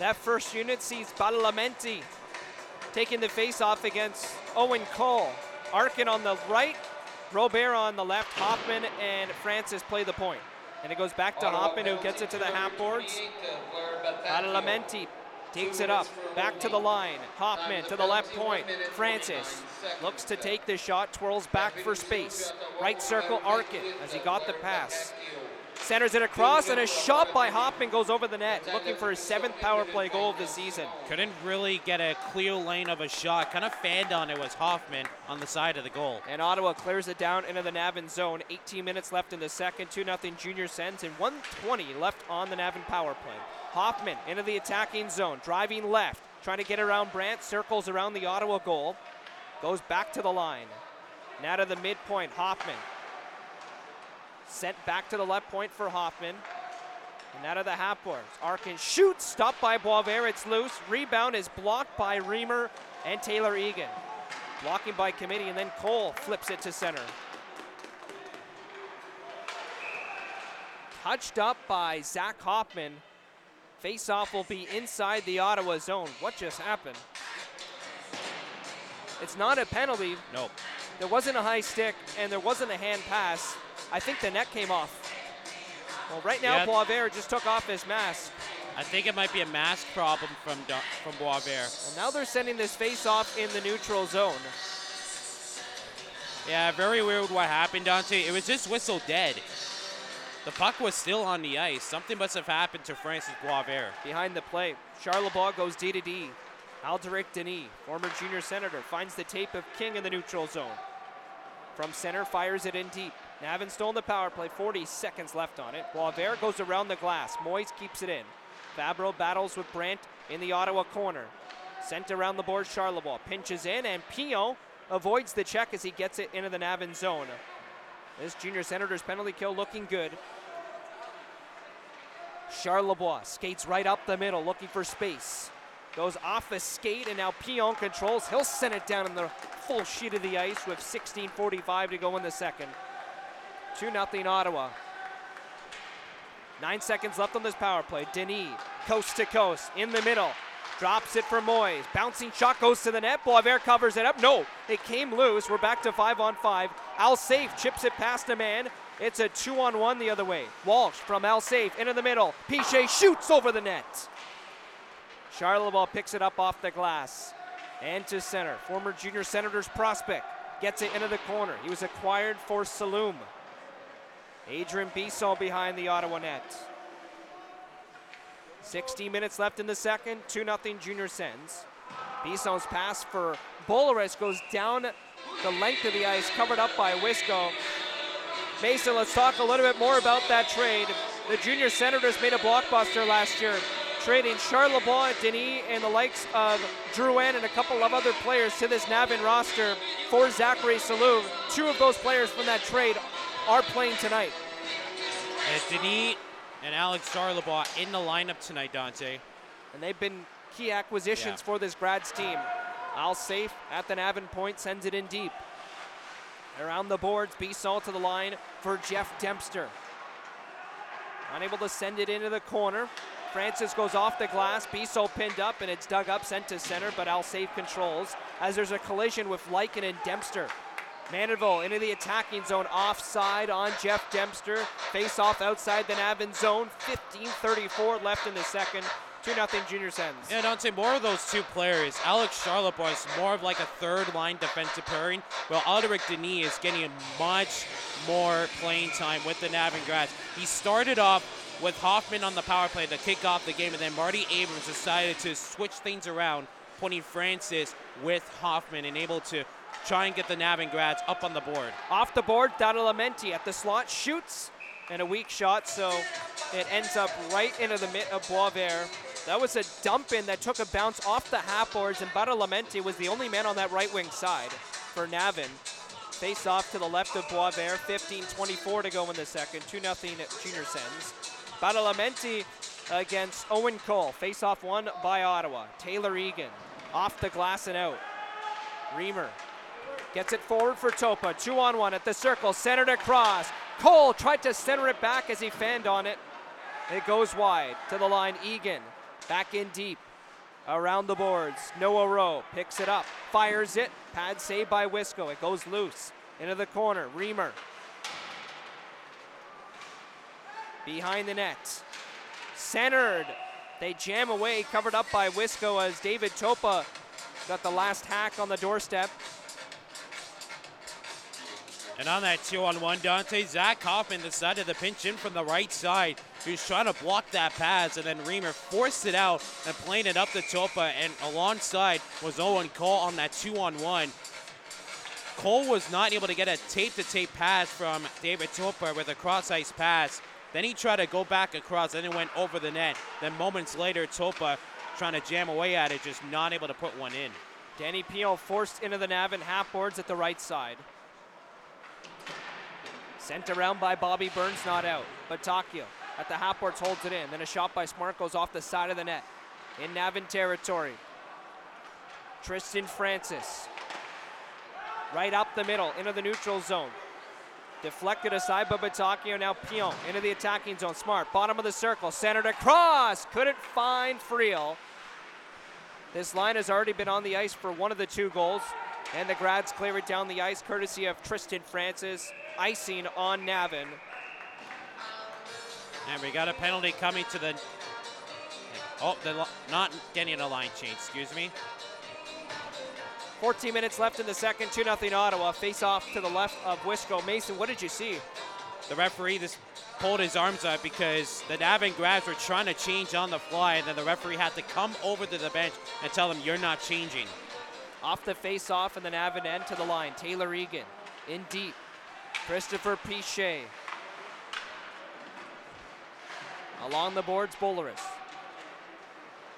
That first unit sees Badalamenti taking the face off against Owen Cole. Arkin on the right, Robert on the left, Hoffman and Francis play the point. And it goes back to Hoffman who gets it to the half boards. Badalamenti takes it up, back to the line. Hoffman to the left point. Francis looks to take the shot, twirls back for space. Right circle, Arkin as he got the pass. Centers it across, and a shot by Hoffman goes over the net, looking for his seventh power play goal of the season. Couldn't really get a clear lane of a shot. Kind of fanned on it was Hoffman on the side of the goal. And Ottawa clears it down into the Navan zone. 18 minutes left in the second, 2 0 junior Sens, and 120 left on the Navan power play. Hoffman into the attacking zone, driving left, trying to get around Brandt, circles around the Ottawa goal, goes back to the line. Now to the midpoint, Hoffman Sent back to the left point for Hoffman. And out of the half boards. Arkin shoots, stopped by Boisvert. It's loose. Rebound is blocked by Reamer and Taylor Egan. Blocking by committee, and then Cole flips it to center. Touched up by Zach Hoffman. Face off will be inside the Ottawa zone. What just happened? It's not a penalty. Nope. There wasn't a high stick, and there wasn't a hand pass. I think the net came off. Well, right now, yeah. Boisvert just took off his mask. I think it might be a mask problem from from Boisvert. And now they're sending this face off in the neutral zone. Yeah, very weird what happened, Dante. It was just whistle dead. The puck was still on the ice. Something must have happened to Francis Boisvert. Behind the play, Charlebois goes D to D. Alderic Denis, former junior senator, finds the tape of King in the neutral zone. From center, fires it in deep. Navan stole the power play, 40 seconds left on it. Boisvert goes around the glass. Moyes keeps it in. Fabro battles with Brandt in the Ottawa corner. Sent around the board, Charlebois pinches in, and Pio avoids the check as he gets it into the Navan zone. This junior Senators penalty kill looking good. Charlebois skates right up the middle, looking for space. Goes off a skate, and now Pion controls. He'll send it down in the full sheet of the ice with 16.45 to go in the second. 2 0 Ottawa. Nine seconds left on this power play. Denis, coast to coast, in the middle. Drops it for Moyes. Bouncing shot goes to the net. Boisvert covers it up. No, it came loose. We're back to five on five. Al Safe chips it past a man. It's a two on one the other way. Walsh from Al Safe into the middle. Piche shoots over the net. Charlebois picks it up off the glass. And to center. Former junior Senators prospect gets it into the corner. He was acquired for Saloom. Adrian Bisson behind the Ottawa net. 16 minutes left in the second, 2 0 Junior Sens. Bisson's pass for Bolaris goes down the length of the ice, covered up by Wisco. Mason, let's talk a little bit more about that trade. The Junior Senators made a blockbuster last year, trading Charlebois, and Denis, and the likes of Drouin and a couple of other players to this Navan roster for Zachary Saloom. Two of those players from that trade are playing tonight. And Denis and Alex Charlebois in the lineup tonight, Dante. And they've been key acquisitions yeah. for this Grads team. Al Safe at the Navan point sends it in deep. Around the boards, Bisson to the line for Jeff Dempster. Unable to send it into the corner. Francis goes off the glass. Bisson pinned up, and it's dug up, sent to center, but Al Safe controls as there's a collision with Lykin and Dempster. Mandeville into the attacking zone, offside on Jeff Dempster. Face off outside the Navan zone. 15:34 left in the second. 2 0 Junior. Yeah, don't say more of those two players. Alex Charlebois is more of like a third line defensive pairing, while Alderic Denis is getting much more playing time with the Navan grads. He started off with Hoffman on the power play to kick off the game, and then Marty Abrams decided to switch things around, putting Francis with Hoffman and able to try and get the Navan grads up on the board. Off the board, Badalamenti at the slot shoots and a weak shot, so it ends up right into the mitt of Boisvert. That was a dump in that took a bounce off the half boards, and Badalamenti was the only man on that right wing side for Navan. Face off to the left of Boisvert, 15-24 to go in the second, 2-0 Junior Sens. Badalamenti against Owen Cole, face off one by Ottawa. Taylor Egan off the glass and out. Reamer Gets it forward for Topa. Two on one at the circle. Centered across. Cole tried to center it back as he fanned on it. It goes wide to the line. Egan Back in deep. Around the boards. Noah Rowe picks it up. Fires it. Pad saved by Wisco. It goes loose. Into the corner. Reamer. Behind the net. Centered. They jam away, covered up by Wisco as David Topa got the last hack on the doorstep. And on that two on one, Dante, Zach Hoffman decided to pinch in from the right side. Was trying to block that pass, and then Reamer forced it out and playing it up to Topa. Uh, and alongside was Owen Cole on that two on one. Cole was not able to get a tape to tape pass from David Topa with a cross ice pass. Then he tried to go back across, and it went over the net. Then moments later, Topa trying to jam away at it, just not able to put one in. Danny Peel forced into the Navan half boards at the right side. Sent around by Bobby Burns, not out. But Takio at the half boards holds it in. Then a shot by Smart goes off the side of the net in Navan territory. Tristan Francis right up the middle into the neutral zone. Deflected aside by Batakio, now Pion into the attacking zone. Smart, bottom of the circle, centered across. Couldn't find Friel. This line has already been on the ice for one of the two goals. And the Grads clear it down the ice courtesy of Tristan Francis. Icing on Navan. And we got a penalty coming to the. Oh, the, not getting a line change, excuse me. 14 minutes left in the second, 2 0 Ottawa. Face off to the left of Wisco. Mason, what did you see? The referee just pulled his arms up because the Navan Grads were trying to change on the fly, and then the referee had to come over to the bench and tell them, You're not changing. Off the face off and the Navan end to the line. Taylor Egan in deep. Christopher Pichet. Along the boards, Bolaris.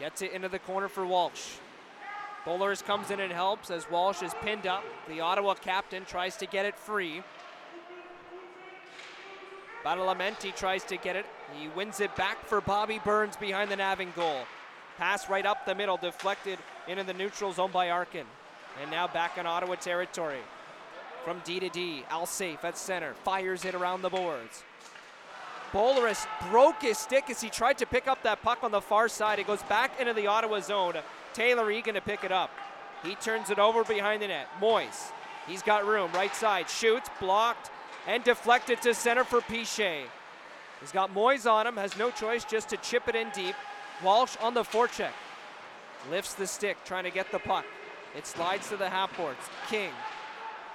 Gets it into the corner for Walsh. Bolaris comes in and helps as Walsh is pinned up. The Ottawa captain tries to get it free. Badalamenti tries to get it. He wins it back for Bobby Burns behind the Navan goal. Pass right up the middle, deflected into the neutral zone by Arkin. And now back in Ottawa territory. From D to D, Alsafe at center, fires it around the boards. Bolaris broke his stick as he tried to pick up that puck on the far side. It goes back into the Ottawa zone. Taylor Egan to pick it up. He turns it over behind the net. Moyes, he's got room, right side, shoots, blocked, and deflected to center for Pichet. He's got Moyes on him, has no choice just to chip it in deep. Walsh on the forecheck. Lifts the stick, trying to get the puck. It slides to the half boards. King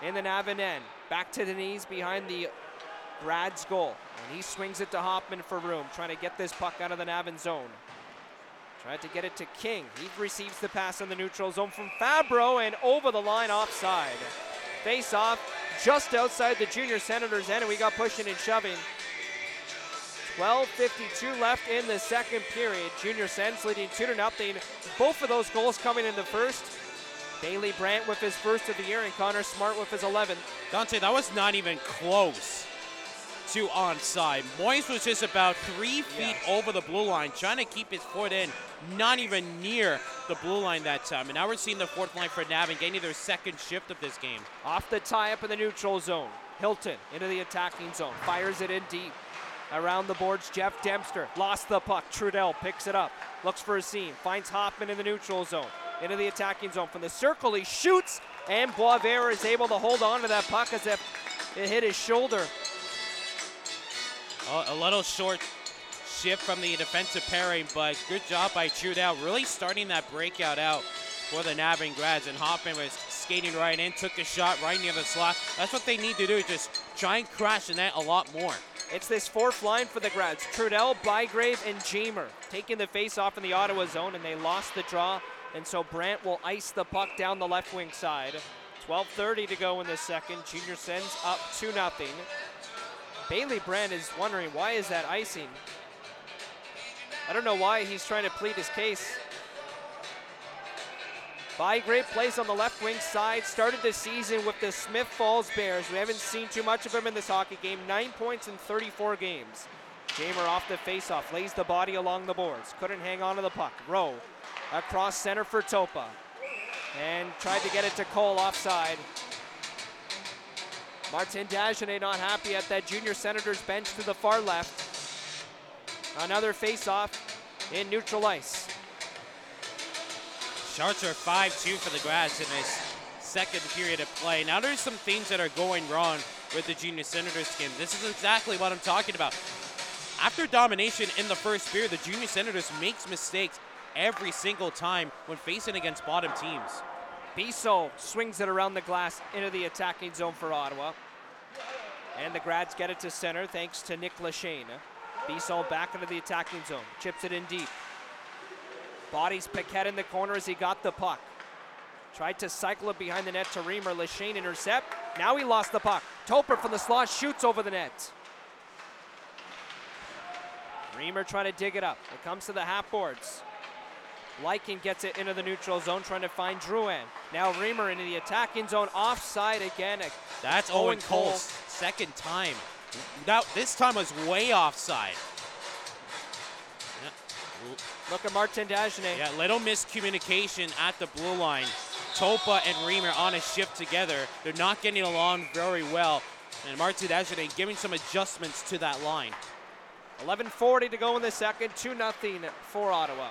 in the Navan end. Back to the knees behind the Brad's goal. And he swings it to Hoffman for room, trying to get this puck out of the Navan zone. Tried to get it to King. He receives the pass in the neutral zone from Fabro and over the line offside. Face off just outside the junior Senators end, and we got pushing and shoving. 12.52 left in the second period. Junior Sens leading 2 to nothing. Both of those goals coming in the first. Bailey Brandt with his first of the year and Connor Smart with his 11th. Dante, that was not even close to onside. Moyes was just about three feet yeah. over the blue line, trying to keep his foot in, not even near the blue line that time. And now we're seeing the fourth line for Navan getting their second shift of this game. Off the tie up in the neutral zone. Hilton into the attacking zone, fires it in deep. Around the boards, Jeff Dempster lost the puck. Trudell picks it up, looks for a seam, finds Hoffman in the neutral zone. Into the attacking zone. From the circle, he shoots, and Boisvert is able to hold on to that puck as if it hit his shoulder. Uh, a little short shift from the defensive pairing, but good job by Trudell, really starting that breakout out for the Navan grads. And Hoffman was skating right in, took the shot right near the slot. That's what they need to do, just try and crash the net a lot more. It's this fourth line for the Grads. Trudell, Bygrave, and Jamer taking the face off in the Ottawa zone, and they lost the draw. And so Brandt will ice the puck down the left wing side. 12.30 to go in the second. Junior sends up 2 0. Bailey Brandt is wondering why is that icing? I don't know why he's trying to plead his case. Bygrave plays on the left wing side. Started the season with the Smiths Falls Bears. We haven't seen too much of him in this hockey game. Nine points in 34 games. Jamer off the faceoff, lays the body along the boards. Couldn't hang on to the puck. Rowe across center for Topa. And tried to get it to Cole offside. Martin Dagenet not happy at that junior Senators bench to the far left. Another face-off in neutral ice. Sharks are 5-2 for the Grads in this second period of play. Now there's some things that are going wrong with the Junior Senators team. This is exactly what I'm talking about. After domination in the first period, the Junior Senators makes mistakes every single time when facing against bottom teams. Biso swings it around the glass into the attacking zone for Ottawa. And the Grads get it to center thanks to Nick Lachine. Biso back into the attacking zone, chips it in deep. Bodies Paquette in the corner as he got the puck. Tried to cycle it behind the net to Reimer. Lachine intercept. Now he lost the puck. Topa from the slot shoots over the net. Reimer trying to dig it up. It comes to the half boards. Lykin gets it into the neutral zone, trying to find Drouin. Now Reimer into the attacking zone, offside again. That's Owen Cole's second time. Now, this time was way offside. Look at Martin Dagenet. Yeah, little miscommunication at the blue line. Topa and Reimer on a shift together. They're not getting along very well. And Martin Dagenet giving some adjustments to that line. 11.40 to go in the second, 2 0 for Ottawa.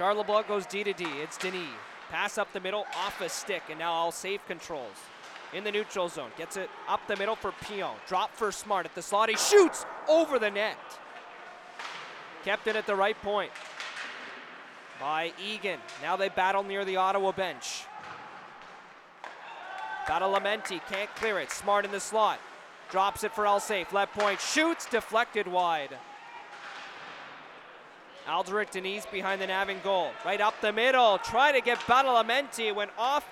Charlebois goes D to D. It's Denis. Pass up the middle, off a stick, and now Alsafe controls. In the neutral zone. Gets it up the middle for Pion. Drop for Smart at the slot. He shoots over the net. Kept it at the right point by Egan. Now they battle near the Ottawa bench. Badalamenti can't clear it. Smart in the slot. Drops it for Alsafe. Left point. Shoots. Deflected wide. Alderic Denis behind the Navan goal. Right up the middle. Try to get Badalamenti. Went off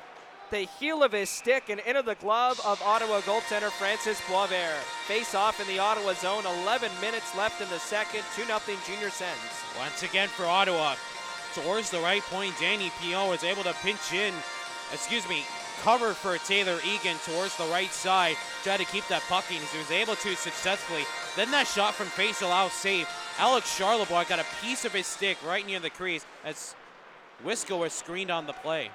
the heel of his stick and into the glove of Ottawa goaltender Francis Boisvert. Face off in the Ottawa zone. 11 minutes left in the second. 2 0 Junior Sens. Once again for Ottawa. Towards the right point, Danny Pion was able to pinch in, excuse me, cover for Taylor Egan towards the right side. Tried to keep that puck in. He was able to successfully. Then that shot from Faisal Alsafe. Alex Charlebois got a piece of his stick right near the crease as Wisco was screened on the play.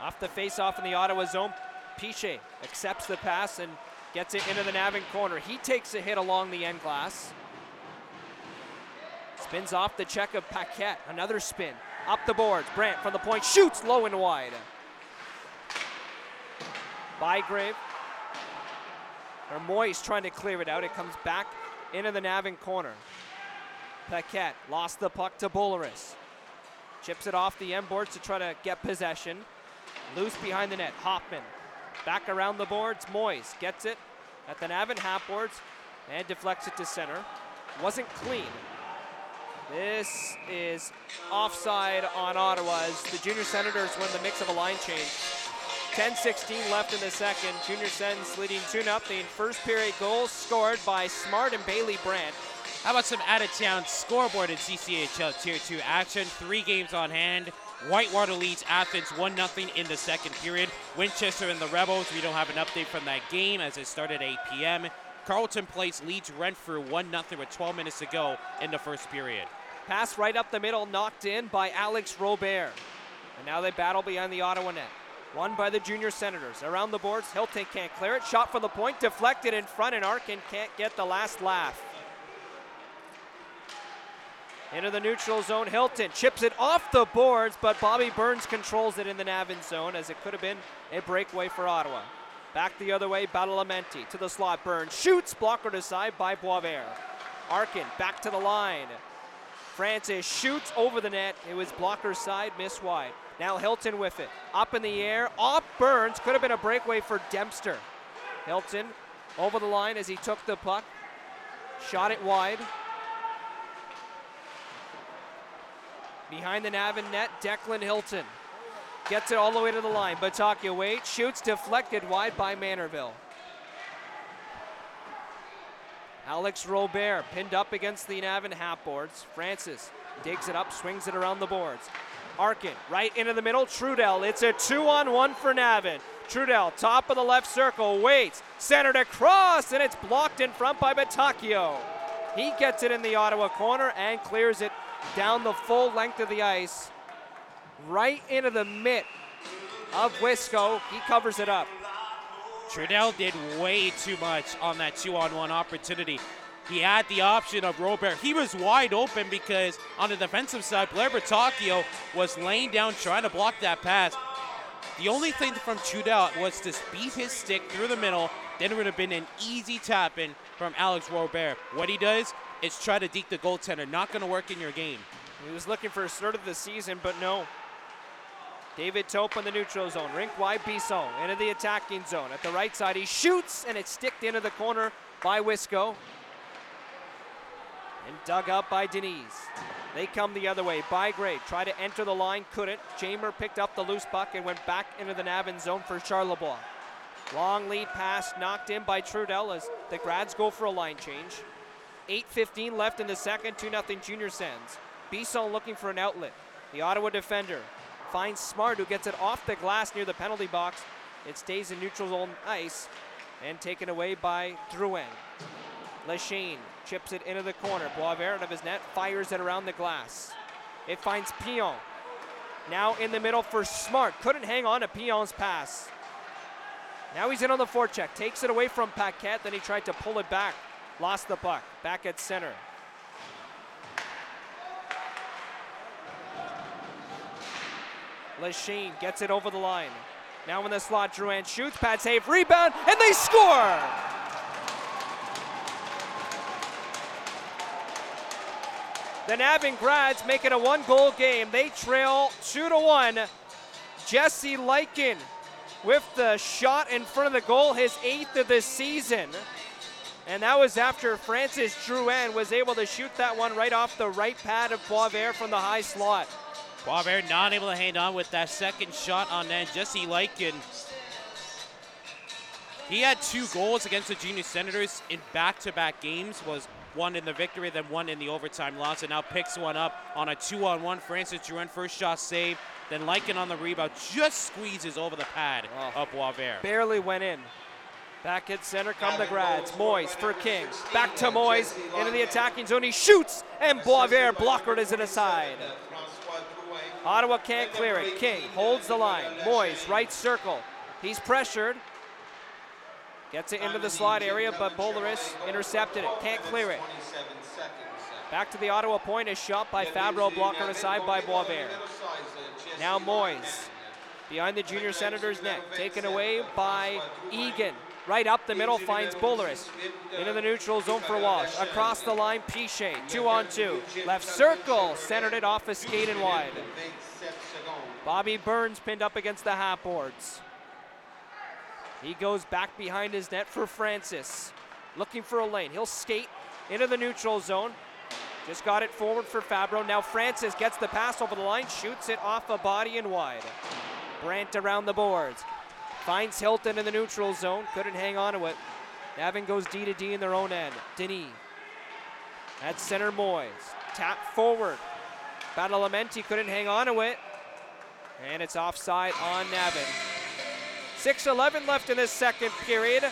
Off the face-off in the Ottawa zone, Piche accepts the pass and gets it into the Navan corner. He takes a hit along the end glass. Spins off the check of Paquette. Another spin. Up the boards. Brandt from the point shoots low and wide. Bygrave. Or Moyes trying to clear it out. It comes back into the Navan corner. Paquette lost the puck to Bolaris. Chips it off the end boards to try to get possession. Loose behind the net. Hoffman back around the boards. Moyes gets it at the Navan half boards and deflects it to center. Wasn't clean. This is offside on Ottawa as the Junior Senators win the mix of a line change. 10-16 left in the second. Junior Sens leading 2-0. First period goals scored by Smart and Bailey Brandt. How about some out-of-town scoreboard in CCHL Tier 2 action? Three games on hand. Whitewater leads Athens 1-0 in the second period. Winchester and the Rebels, we don't have an update from that game as it started at 8 p.m. Carleton Place leads Renfrew 1-0 with 12 minutes to go in the first period. Pass right up the middle, knocked in by Alex Robert. And now they battle behind the Ottawa net. Won by the junior Senators. Around the boards, Hilton can't clear it. Shot for the point, deflected in front, and Arkin can't get the last laugh. Into the neutral zone, Hilton chips it off the boards, but Bobby Burns controls it in the Navan zone as it could have been a breakaway for Ottawa. Back the other way, Badalamenti to the slot. Burns shoots, blocker to side by Boisvert. Arkin back to the line. Francis shoots over the net. It was blocker side, miss wide. Now Hilton with it. Up in the air, off Burns. Could have been a breakaway for Dempster. Hilton over the line as he took the puck. Shot it wide. Behind the Navan net, Declan Hilton. Gets it all the way to the line. Batakia waits, shoots, deflected wide by Manorville. Alex Robert pinned up against the Navan half boards. Francis digs it up, swings it around the boards. Arkin right into the middle. Trudell. It's a two on one for Navan. Trudell, top of the left circle, waits, centered across, and it's blocked in front by Batacchio. He gets it in the Ottawa corner and clears it down the full length of the ice, right into the mitt of Wisco. He covers it up. Trudell did way too much on that two on one opportunity. He had the option of Robert. He was wide open because on the defensive side, Blair Bertocchio was laying down trying to block that pass. The only thing from Trudell was to beat his stick through the middle. Then it would have been an easy tap in from Alex Robert. What he does is try to deke the goaltender. Not going to work in your game. He was looking for a start of the season, but no. David Topa in the neutral zone. Rink wide Bisson into the attacking zone. At the right side, he shoots, and it's sticked into the corner by Wisco. And dug up by Denis. They come the other way. Bygrave tried to enter the line, couldn't. Jamer picked up the loose puck and went back into the Navan zone for Charlebois. Long lead pass knocked in by Trudell as the Grads go for a line change. 8.15 left in the second, 2 0 Junior Sens. Bisson looking for an outlet. The Ottawa defender finds Smart, who gets it off the glass near the penalty box. It stays in neutral zone ice and taken away by Drouin. Lachine chips it into the corner. Boisvert out of his net fires it around the glass. It finds Pion. Now in the middle for Smart. Couldn't hang on to Pion's pass. Now he's in on the forecheck. Takes it away from Paquette. Then he tried to pull it back. Lost the puck. Back at center. Lachine gets it over the line. Now in the slot, Drouin shoots, pad save, rebound, and they score! The Navan Grads make it a one goal game. They trail two to one. Jesse Lykin with the shot in front of the goal, his eighth of the season. And that was after Francis Drouin was able to shoot that one right off the right pad of Boisvert from the high slot. Boisvert not able to hang on with that second shot on net. Jesse Lykin. He had two goals against the Junior Senators in back-to-back games. Was one in the victory, then one in the overtime loss, and now picks one up on a two-on-one. Francis Drouin first shot save, then Lykin on the rebound, just squeezes over the pad oh, of Boisvert. Barely went in. Back at center come the grads. Moyes for King. Back to Moyes into the attacking zone. He shoots, and Boisvert blockered it aside. Ottawa can't clear it. King holds the line. Moyes, right circle. He's pressured. Gets it into the slot area, but Bolaris intercepted it. Can't clear it. Back to the Ottawa point. A shot by Fabro, blocker aside by Boisvert. Now Moyes behind the junior Senators net. Taken away by Egan. Right up the middle finds Bolaris. Into the neutral zone for Walsh. Across the line, Piche. Two on two. Left circle. Centered it off a skate and wide. Bobby Burns pinned up against the half boards. He goes back behind his net for Francis. Looking for a lane. He'll skate into the neutral zone. Just got it forward for Fabro. Now Francis gets the pass over the line, shoots it off a body and wide. Brandt around the boards. Finds Hilton in the neutral zone. Couldn't hang on to it. Navan goes D to D in their own end. Denis. At center Moyes. Tap forward. Badalamenti couldn't hang on to it. And it's offside on Navan. 6.11 left in this second period.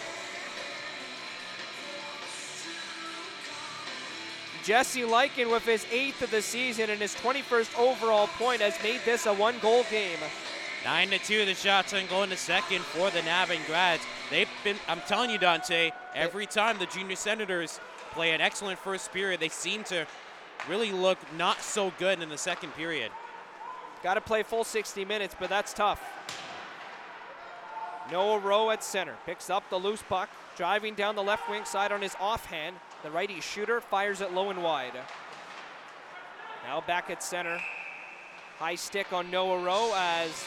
Jesse Lykin with his eighth of the season and his 21st overall point has made this a one goal game. 9 to 2, the shots on goal in the second for the Navan Grads. They've been, I'm telling you, Dante, every time the Junior Senators play an excellent first period, they seem to really look not so good in the second period. Got to play full 60 minutes, but that's tough. Noah Rowe at center. Picks up the loose puck. Driving down the left wing side on his offhand. The righty shooter fires it low and wide. Now back at center. High stick on Noah Rowe as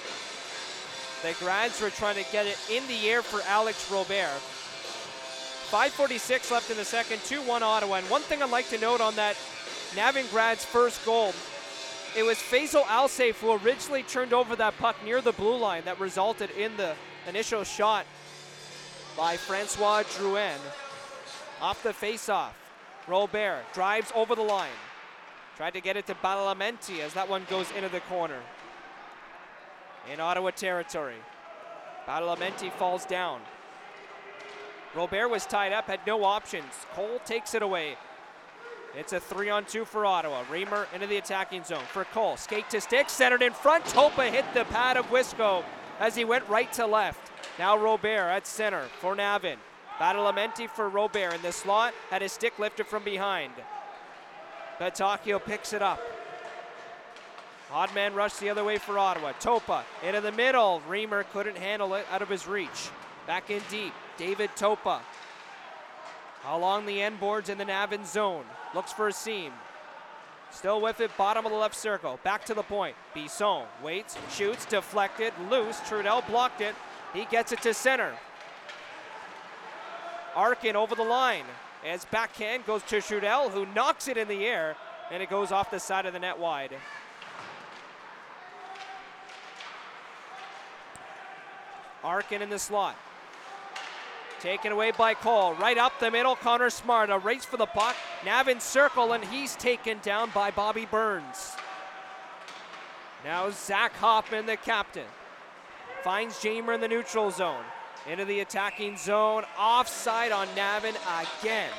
the Grads were trying to get it in the air for Alex Robert. 5.46 left in the second, 2-1 Ottawa. And one thing I'd like to note on that Navan Grad's first goal, it was Faisal Alsafe who originally turned over that puck near the blue line that resulted in the Initial shot by Francois Drouin. Off the faceoff. Robert drives over the line. Tried to get it to Badalamenti as that one goes into the corner. In Ottawa territory. Badalamenti falls down. Robert was tied up, had no options. Cole takes it away. It's a three on two for Ottawa. Reamer into the attacking zone for Cole. Skate to stick, centered in front. Topa hit the pad of Wisco as he went right to left. Now Robert at center for Navan. Badalamenti for Robert in the slot, had his stick lifted from behind. Batacchio picks it up. Odd man rush the other way for Ottawa. Topa into the middle. Reamer couldn't handle it out of his reach. Back in deep. David Topa along the end boards in the Navan zone. Looks for a seam. Still with it, bottom of the left circle. Back to the point. Bisson waits, shoots, deflected, loose. Trudell blocked it. He gets it to center. Arkin over the line. As backhand goes to Trudell, who knocks it in the air, and it goes off the side of the net wide. Arkin in the slot. Taken away by Cole. Right up the middle, Connor Smart. A race for the puck. Navan circle, and he's taken down by Bobby Burns. Now Zach Hoffman, the captain, finds Jamer in the neutral zone. Into the attacking zone. Offside on Navan again.